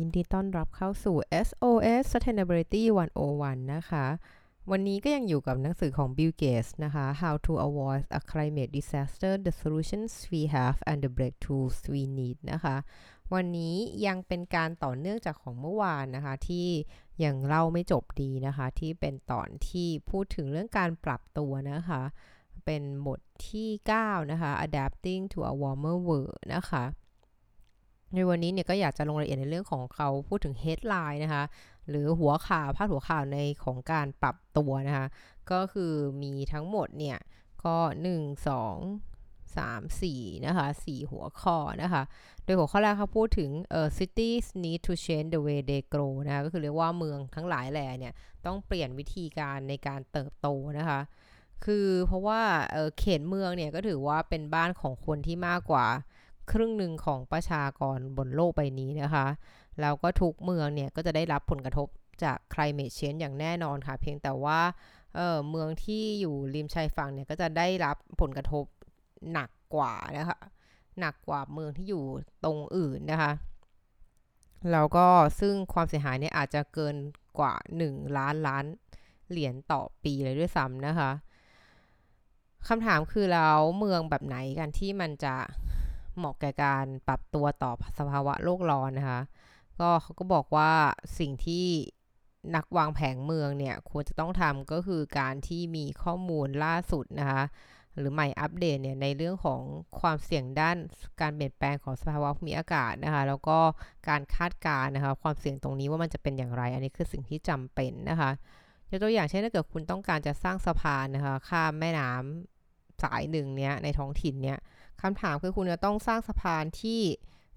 ยินดีต้อนรับเข้าสู่ SOS Sustainability 101 นะคะ วันนี้ก็ยังอยู่กับหนังสือของ Bill Gates นะคะ How to Avoid a Climate Disaster the Solutions We Have and the Breakthroughs We Need นะคะ วันนี้ยังเป็นการต่อเนื่องจากของเมื่อวานนะคะ ที่ยังเล่าไม่จบดีนะคะ ที่เป็นตอนที่พูดถึงเรื่องการปรับตัวนะคะ เป็นบทที่ 9 นะคะ Adapting to a Warmer World นะคะ ในวันนี้เนี่ยก็อยากจะลงรายละเอียดในเรื่องของเขาพูดถึง headline นะคะ หรือหัวข่าวพาดหัวข่าวในของการปรับตัวนะคะ ก็คือมีทั้งหมดเนี่ย ก็ 1 2 3 4 นะคะ 4 หัวข้อนะคะ โดยหัวข้อแรกเขาพูดถึงเอ่อ cities need to change the way they grow นะคะ ก็คือเรียกว่าเมืองทั้งหลายแหล่เนี่ย ต้องเปลี่ยนวิธีการในการเติบโตนะคะคือเพราะว่าเเขตเมืองเนี่ยก็ถือว่าเป็นบ้านของคนที่มากกว่า ครึ่งหนึ่งของประชากรบนโลกใบนี้นะคะ แล้วก็ทุกเมืองเนี่ยก็จะได้รับผลกระทบจาก climate change อย่างแน่นอนค่ะ เพียงแต่ว่าเเมืองที่อยู่ริมชายฝั่งเนี่ยก็จะได้รับผลกระทบหนักกว่านะคะหนักกว่าเมืองที่อยู่ตรงอื่นนะคะแล้วก็ซึ่งความเสียหายเนี่ยอาจจะเกินกว่า 1 ล้านล้านเหรียญต่อปีเลยด้วยซ้ำนะคะคำถามคือแล้วเมืองแบบไหนกันที่มันจะ เหมาะแก่การปรับตัวต่อสภาวะโลกร้อนนะคะ ก็เขาก็บอกว่าสิ่งที่นักวางแผงเมืองเนี่ยควรจะต้องทำก็คือการที่มีข้อมูลล่าสุดนะคะหรือใหม่อัปเดตเนี่ยในเรื่องของความเสี่ยงด้านการเปลี่ยนแปลงของสภาวะภูมิอากาศนะคะแล้วก็การคาดการณ์นะคะความเสี่ยงตรงนี้ว่ามันจะเป็นอย่างไร อันนี้คือสิ่งที่จำเป็นนะคะยกตัวอย่างเช่นถ้าเกิดคุณต้องการจะสร้างสะพานนะคะข้ามแม่น้ำสายหนึ่งเนี้ยในท้องถิ่นเนี้ย คำถามคือคุณจะต้องสร้างสะพานที่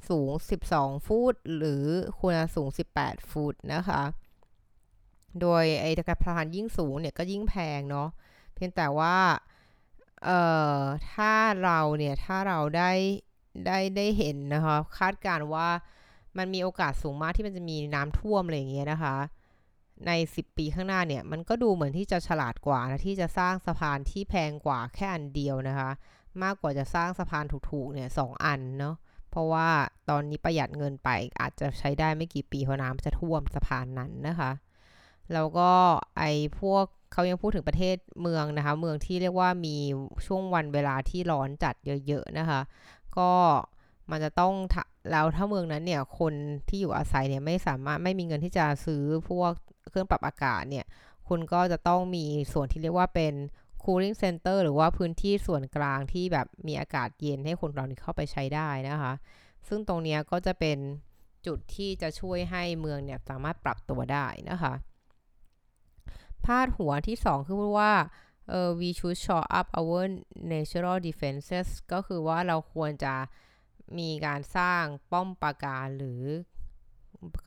สูง 12 ฟุตหรือควรจะสูง 18 ฟุตนะคะ โดยไอ้สะพานยิ่งสูงเนี่ยก็ยิ่งแพงเนาะ เพียงแต่ว่า เอ่อ ถ้าเราเนี่ย ถ้าเราได้ได้ได้เห็นนะคะ คาดการว่ามันมีโอกาสสูงมากที่มันจะมีน้ำท่วมอะไรอย่างเงี้ยนะคะ ใน 10 ปีข้างหน้าเนี่ย มันก็ดูเหมือนที่จะฉลาดกว่านะที่จะสร้างสะพานที่แพงกว่าแค่อันเดียวนะคะ มากกว่าจะสร้างสะพานถูกๆเนี่ยสองอันเนาะเพราะว่าตอนนี้ประหยัดเงินไปอาจจะใช้ได้ไม่กี่ปีเพราะน้ำจะท่วมสะพานนั้นนะคะแล้วก็ไอ้พวกเขายังพูดถึงประเทศเมืองนะคะ เมืองที่เรียกว่ามีช่วงวันเวลาที่ร้อนจัดเยอะๆนะคะ ก็มันจะต้องแล้วถ้าเมืองนั้นเนี่ยคนที่อยู่อาศัยเนี่ยไม่สามารถไม่มีเงินที่จะซื้อพวกเครื่องปรับอากาศเนี่ย คุณก็จะต้องมีส่วนที่เรียกว่าเป็น cooling center หรือว่าพื้นที่ส่วนกลางที่แบบมีอากาศเย็นให้คนเราเข้าไปใช้ได้นะคะ ซึ่งตรงนี้ก็จะเป็นจุดที่จะช่วยให้เมืองเนี่ยสามารถปรับตัวได้นะคะพาดหัวที่ 2 คือว่าเออ we should shore up our natural defenses ก็คือว่าเราควรจะมีการสร้างป้อมปราการหรือ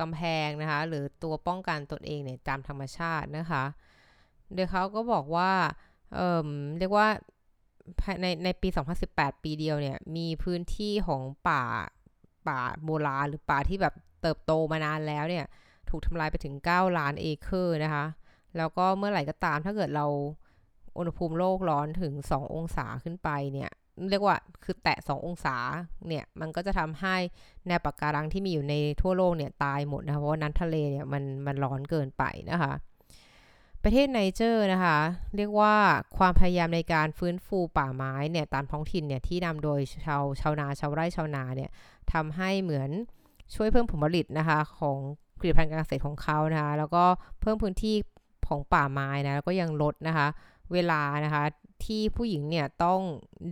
กำแพงนะคะ หรือตัวป้องกันตนเองเนี่ยตามธรรมชาตินะคะเดยเขาก็บอกว่า เอ่อเรียกว่าในในปี 2018 ปีเดียวเนี่ย มีพื้นที่ของป่าป่าโบราณหรือป่าที่แบบเติบโตมานานแล้วเนี่ย ถูกทำลายไปถึง 9 ล้านเอเคอร์นะคะ แล้วก็เมื่อไหร่ก็ตามถ้าเกิดเราอุณหภูมิโลกร้อนถึง 2 องศาขึ้นไปเนี่ย เรียกว่าคือแตะ 2 องศาเนี่ย มันก็จะทำให้แนวปะการังที่มีอยู่ในทั่วโลกเนี่ยตายหมดนะคะเพราะว่าน้ำทะเลเนี่ยมันมันร้อนเกินไปนะคะ ประเทศไนเจอร์นะคะ เรียกว่าความพยายามในการฟื้นฟูป่าไม้เนี่ยตามท้องถิ่นเนี่ยที่นำโดยชาวชาวนาชาวไร่ชาวนาเนี่ยทำให้เหมือนช่วยเพิ่มผลผลิตนะคะของผลิตภัณฑ์การเกษตรของเขานะคะแล้วก็เพิ่มพื้นที่ของป่าไม้นะแล้วก็ยังลดนะคะ เวลานะคะ ที่ผู้หญิงเนี่ยต้อง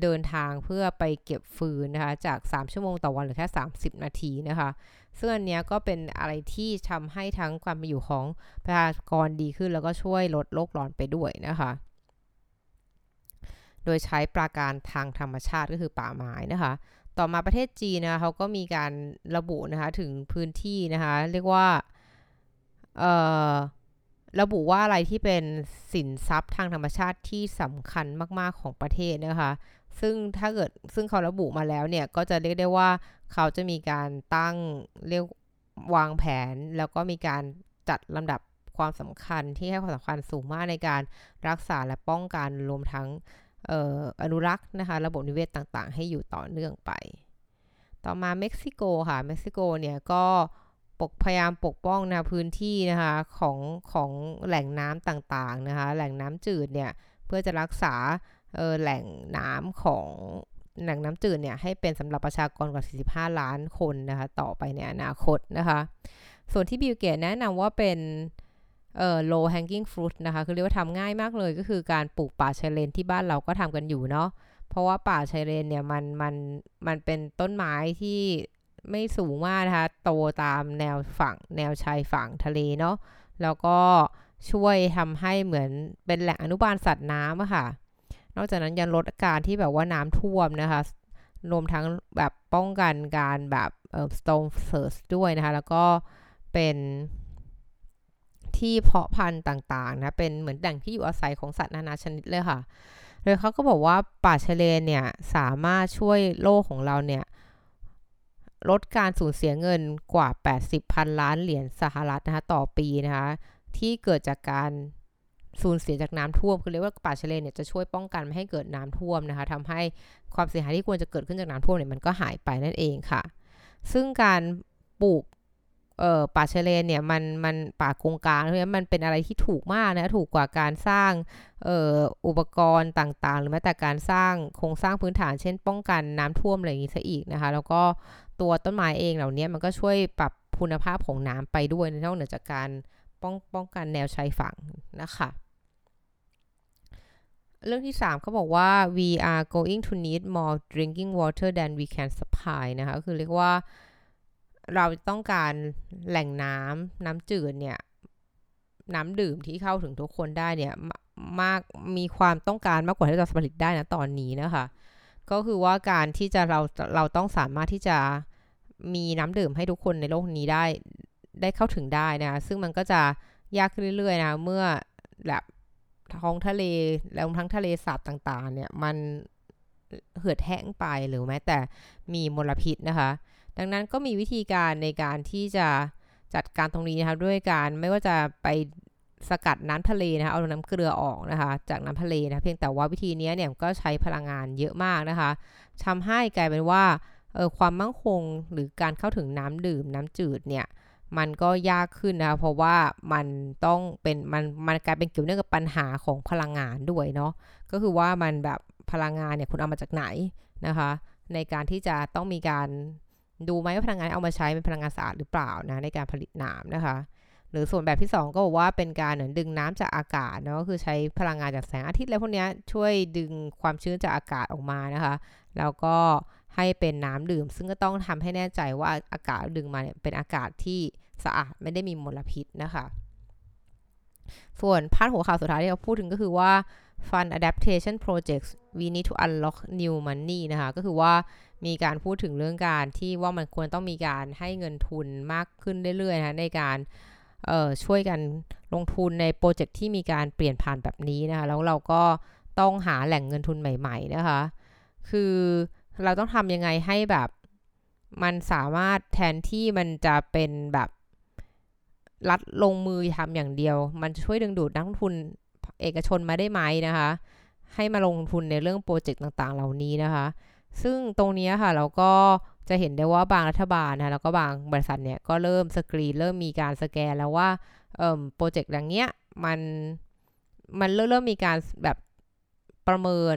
เดินทางเพื่อไปเก็บฟืนนะคะจาก 3 ชั่วโมงต่อวันหรือแค่ 30 นาทีนะคะซึ่งอันนี้ก็เป็นอะไรที่ทำให้ทั้งความเป็นอยู่ของประชากรดีขึ้น แล้วก็ช่วยลดโลกร้อนไปด้วยนะคะ โดยใช้ปราการทางธรรมชาติก็คือป่าไม้นะคะ ต่อมาประเทศจีนนะเขาก็มีการระบุนะคะถึงพื้นที่นะคะ เรียกว่าเอ่อ ระบุว่าอะไรที่เป็นสินทรัพย์ทางธรรมชาติที่สำคัญมากๆของประเทศนะคะ ซึ่งถ้าเกิดซึ่งเขาระบุมาแล้วเนี่ย ก็จะเรียกได้ว่าเขาจะมีการตั้งเรียกวางแผน แล้วก็มีการจัดลำดับความสำคัญที่ให้ความสำคัญสูงมากในการรักษาและป้องกันรวมทั้งอออนุรักษ์นะคะ ระบบนิเวศต่างๆ ให้อยู่ต่อเนื่องไป ต่อมาเม็กซิโกค่ะ เม็กซิโกเนี่ยก็ ปกพยายามปกป้องนะพื้นที่นะคะของของแหล่งน้ำต่างๆนะคะแหล่งน้ำจืดเนี่ยเพื่อจะรักษาแหล่งน้ำของแหล่งน้ำจืดเนี่ยให้เป็นสำหรับประชากรกว่า 45 ล้านคนนะคะต่อไปในอนาคตนะคะ ส่วนที่ Bill Gates แนะนำว่าเป็นเอ่อ low hanging fruit นะคะคือเรียกว่าทำง่ายมากเลยก็คือการปลูกป่าชายเลนที่บ้านเราก็ทำกันอยู่เนาะเพราะว่าป่าชายเลนเนี่ยมันมันมันเป็นต้นไม้ที่ ไม่สูงมากนะคะ โตตามแนวฝั่งแนวชายฝั่งทะเลเนาะ แล้วก็ช่วยทำให้เหมือนเป็นแหล่งอนุบาลสัตว์น้ำอะค่ะ นอกจากนั้นยังลดอาการที่แบบว่าน้ำท่วมนะคะ รวมทั้งแบบป้องกันการแบบเอ่อ storm surge ด้วยนะคะ แล้วก็เป็นที่เพาะพันธุ์ต่างๆนะ เป็นเหมือนแหล่งที่อยู่อาศัยของสัตว์นานาชนิดเลยค่ะ โดยเขาก็บอกว่าป่าชะเลนเนี่ยสามารถช่วยโลกของเราเนี่ย ลดการสูญเสียเงินกว่า 80พันล้านเหรียญสหรัฐนะคะต่อปีนะคะที่เกิดจากการสูญเสียจากน้ำท่วมคือเรียกว่าป่าชะเลนเนี่ยจะช่วยป้องกันไม่ให้เกิดน้ำท่วมนะคะทำให้ความเสียหายที่ควรจะเกิดขึ้นจากน้ำท่วมเนี่ยมันก็หายไปนั่นเองค่ะ ซึ่งการปลูกเอ่อป่าชะเลนเนี่ยมันมันป่าโกงกลางเพราะฉะนั้นมันเป็นอะไรที่ถูกมากนะถูกกว่าการสร้างเอ่ออุปกรณ์ต่างๆ หรือแม้แต่การสร้างโครงสร้างพื้นฐานเช่น ป้องกันน้ำท่วมอะไรอย่างนี้ซะอีกนะคะ แล้วก็ ตัวต้นไม้เองเหล่านี้มันก็ช่วยปรับคุณภาพของน้ำไปด้วยนอกเหนือจากการป้องป้องกันแนวชายฝั่งนะคะเรื่องที่ 3เขาบอกว่า we are going to need more drinking water than we can supply นะคะคือเรียกว่าเราต้องการแหล่งน้ำน้ำจืดเนี่ย น้ำดื่มที่เข้าถึงทุกคนได้เนี่ยมากมีความต้องการมากกว่าที่เราผลิตได้นะตอนนี้นะคะ ก็คือว่าการที่จะเราเราต้องสามารถที่จะ มีน้ำดื่มให้ทุกคนในโลกนี้ได้ได้เข้าถึงได้นะคะซึ่งมันก็จะยากขึ้นเรื่อยๆนะเมื่อแบบท้องทะเลแล้วทั้งทะเลสาบต่างๆ เนี่ยมันเหือดแห้งไปหรือแม้แต่มีมลพิษนะคะ ดังนั้นก็มีวิธีการในการที่จะจัดการตรงนี้นะคะด้วยการไม่ว่าจะไปสกัดน้ำทะเลนะคะเอาน้ำเกลือออกนะคะ จากน้ำทะเลนะเพียงแต่ว่าวิธีนี้เนี่ยก็ใช้พลังงานเยอะมากนะคะทำให้กลายเป็นว่า เออความมั่งคงหรือการเข้าถึงน้ำดื่มน้ำจืดเนี่ยมันก็ยากขึ้นนะคะเพราะว่ามันต้องเป็นมันมันกลายเป็นเกี่ยวเนื่องกับปัญหาของพลังงานด้วยเนาะก็คือว่ามันแบบพลังงานเนี่ยคุณเอามาจากไหนนะคะ ในการที่จะต้องมีการดูไหมว่าพลังงานเอามาใช้เป็นพลังงานสะอาดหรือเปล่านะในการผลิตน้ำนะคะ หรือส่วนแบบที่ 2 ก็บอกว่าเป็นการเหมือนดึงน้ำจากอากาศเนาะก็คือใช้พลังงานจากแสงอาทิตย์อะไรพวกนี้ช่วยดึงความชื้นจากอากาศออกมานะคะ แล้วก็ ให้เป็นน้ำดื่ม ซึ่งก็ต้องทำให้แน่ใจว่าอากาศดึงมาเนี่ยเป็นอากาศที่สะอาดไม่ได้มีมลพิษนะคะ ส่วนพาดหัวข่าวสุดท้ายที่เราพูดถึงก็คือว่า Fund Adaptation Projects we need to unlock new money นะคะ ก็คือว่ามีการพูดถึงเรื่องการที่ว่ามันควรต้องมีการให้เงินทุนมากขึ้นเรื่อยๆนะในการช่วยกันลงทุนในโปรเจกต์ที่มีการเปลี่ยนผ่านแบบนี้นะคะ แล้วเราก็ต้องหาแหล่งเงินทุนใหม่ ๆ นะคะ คือ เราต้องทำยังไงให้แบบ มันสามารถแทนที่มันจะเป็นแบบรัดลงมือทำอย่างเดียว มันช่วยดึงดูดนักลงทุนเอกชนมาได้ไหมนะคะ ให้มาลงทุนในเรื่องโปรเจกต์ต่างๆ เหล่านี้นะคะ ซึ่งตรงนี้ค่ะเราก็จะเห็นได้ว่าบางรัฐบาลนะแล้วก็บางบริษัทเนี่ยก็เริ่มสกรีนเริ่มมีการสแกนแล้วว่าโปรเจกต์อย่างเนี้ยมันมันเริ่มเริ่มมีการแบบประเมิน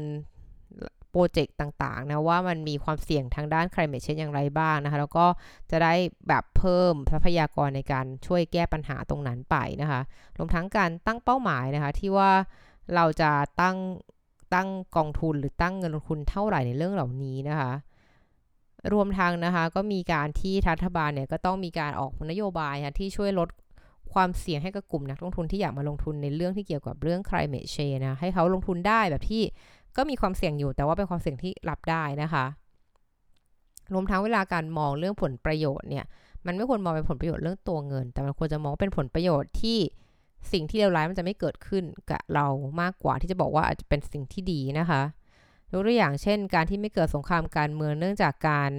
โปรเจกต์ต่างๆนะว่ามันมีความเสี่ยงทางด้าน climate change อย่างไรบ้างนะคะ แล้วก็จะได้แบบเพิ่มทรัพยากรในการช่วยแก้ปัญหาตรงนั้นไปนะคะรวมทั้งการตั้งเป้าหมายนะคะ ที่ว่าเราจะตั้งตั้งกองทุนหรือตั้งเงินลงทุนเท่าไหร่ในเรื่องเหล่านี้นะคะรวมทั้งนะคะก็มีการที่รัฐบาลเนี่ยก็ต้องมีการออกนโยบายนะที่ช่วยลดความเสี่ยงให้กับกลุ่มนักลงทุนที่อยากมาลงทุนในเรื่องที่เกี่ยวกับเรื่อง climate change นะให้เขาลงทุนได้แบบที่ ก็มีความเสี่ยงอยู่แต่ว่าเป็นความเสี่ยงที่รับได้นะคะรวมทั้งเวลาการมองเรื่องผลประโยชน์เนี่ย มันไม่ควรมองเป็นผลประโยชน์เรื่องตัวเงิน แต่มันควรจะมองเป็นผลประโยชน์ที่สิ่งที่เลวร้ายมันจะไม่เกิดขึ้นกับเรามากกว่าที่จะบอกว่าอาจจะเป็นสิ่งที่ดีนะคะยกตัวอย่างเช่น การที่ไม่เกิดสงครามการเมืองเนื่องจากการ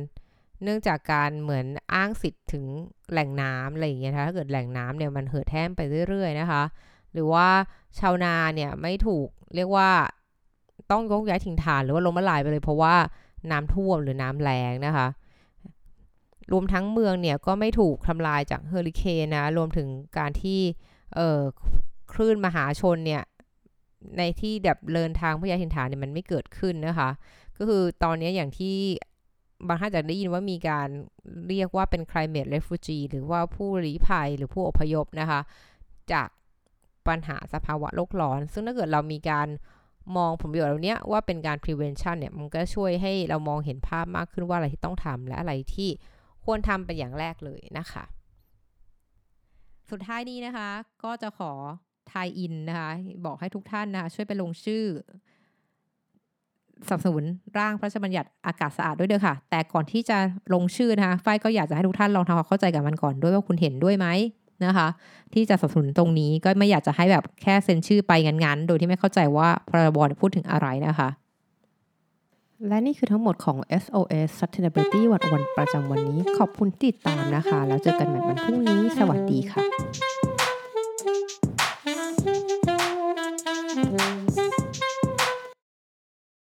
เนื่องจากการเหมือนอ้างสิทธิ์ถึงแหล่งน้ำอะไรอย่างเงี้ยถ้าเกิดแหล่งน้ำเนี่ยมันเหือดแห้งไปเรื่อย ๆ นะคะ หรือว่าชาวนาเนี่ยไม่ถูกเรียกว่า ต้องยกย้ายถิ่นฐานหรือว่าล้มละลายไปเลย เพราะว่าน้ำท่วมหรือน้ำแรงนะคะ รวมทั้งเมืองเนี่ยก็ไม่ถูกทำลายจากเฮอริเคนนะ รวมถึงการที่เอ่อคลื่นมหาชนเนี่ยในที่แบบเดินทางพยาหินฐานเนี่ยมันไม่เกิดขึ้นนะคะ ก็คือตอนนี้อย่างที่บางท่านจะได้ยินว่ามีการเรียกว่าเป็น climate refugee หรือว่าผู้ลี้ภัยหรือผู้อพยพนะคะ จากปัญหาสภาวะโลกร้อน ซึ่งถ้าเกิดเรามีการ มองผลประโยชน์เหล่านี้ว่าเป็นการ prevention เนี่ยมันก็ช่วยให้เรามองเห็นภาพมากขึ้นว่าอะไรที่ต้องทำและอะไรที่ควรทำเป็นอย่างแรกเลยนะคะ สุดท้ายนี้นะคะ ก็จะขอทายอินนะคะ บอกให้ทุกท่านนะคะช่วยไปลงชื่อสนับสนุนร่างพระราชบัญญัติอากาศสะอาดด้วยเด้อค่ะ แต่ก่อนที่จะลงชื่อนะคะ ฝ้ายก็อยากจะให้ทุกท่านลองทำความเข้าใจกับมันก่อนด้วยว่าคุณเห็นด้วยไหม นะคะที่จะสนับสนุนตรงนี้ก็ไม่อยากจะให้แบบแค่เซ็นชื่อไปงั้นๆ โดยที่ไม่เข้าใจว่าพรบพูดถึงอะไรนะคะ และนี่คือทั้งหมดของ SOS Sustainability วันวันประจำวันนี้ ขอบคุณติดตามนะคะ แล้วเจอกันใหม่วันพรุ่งนี้ สวัสดีค่ะ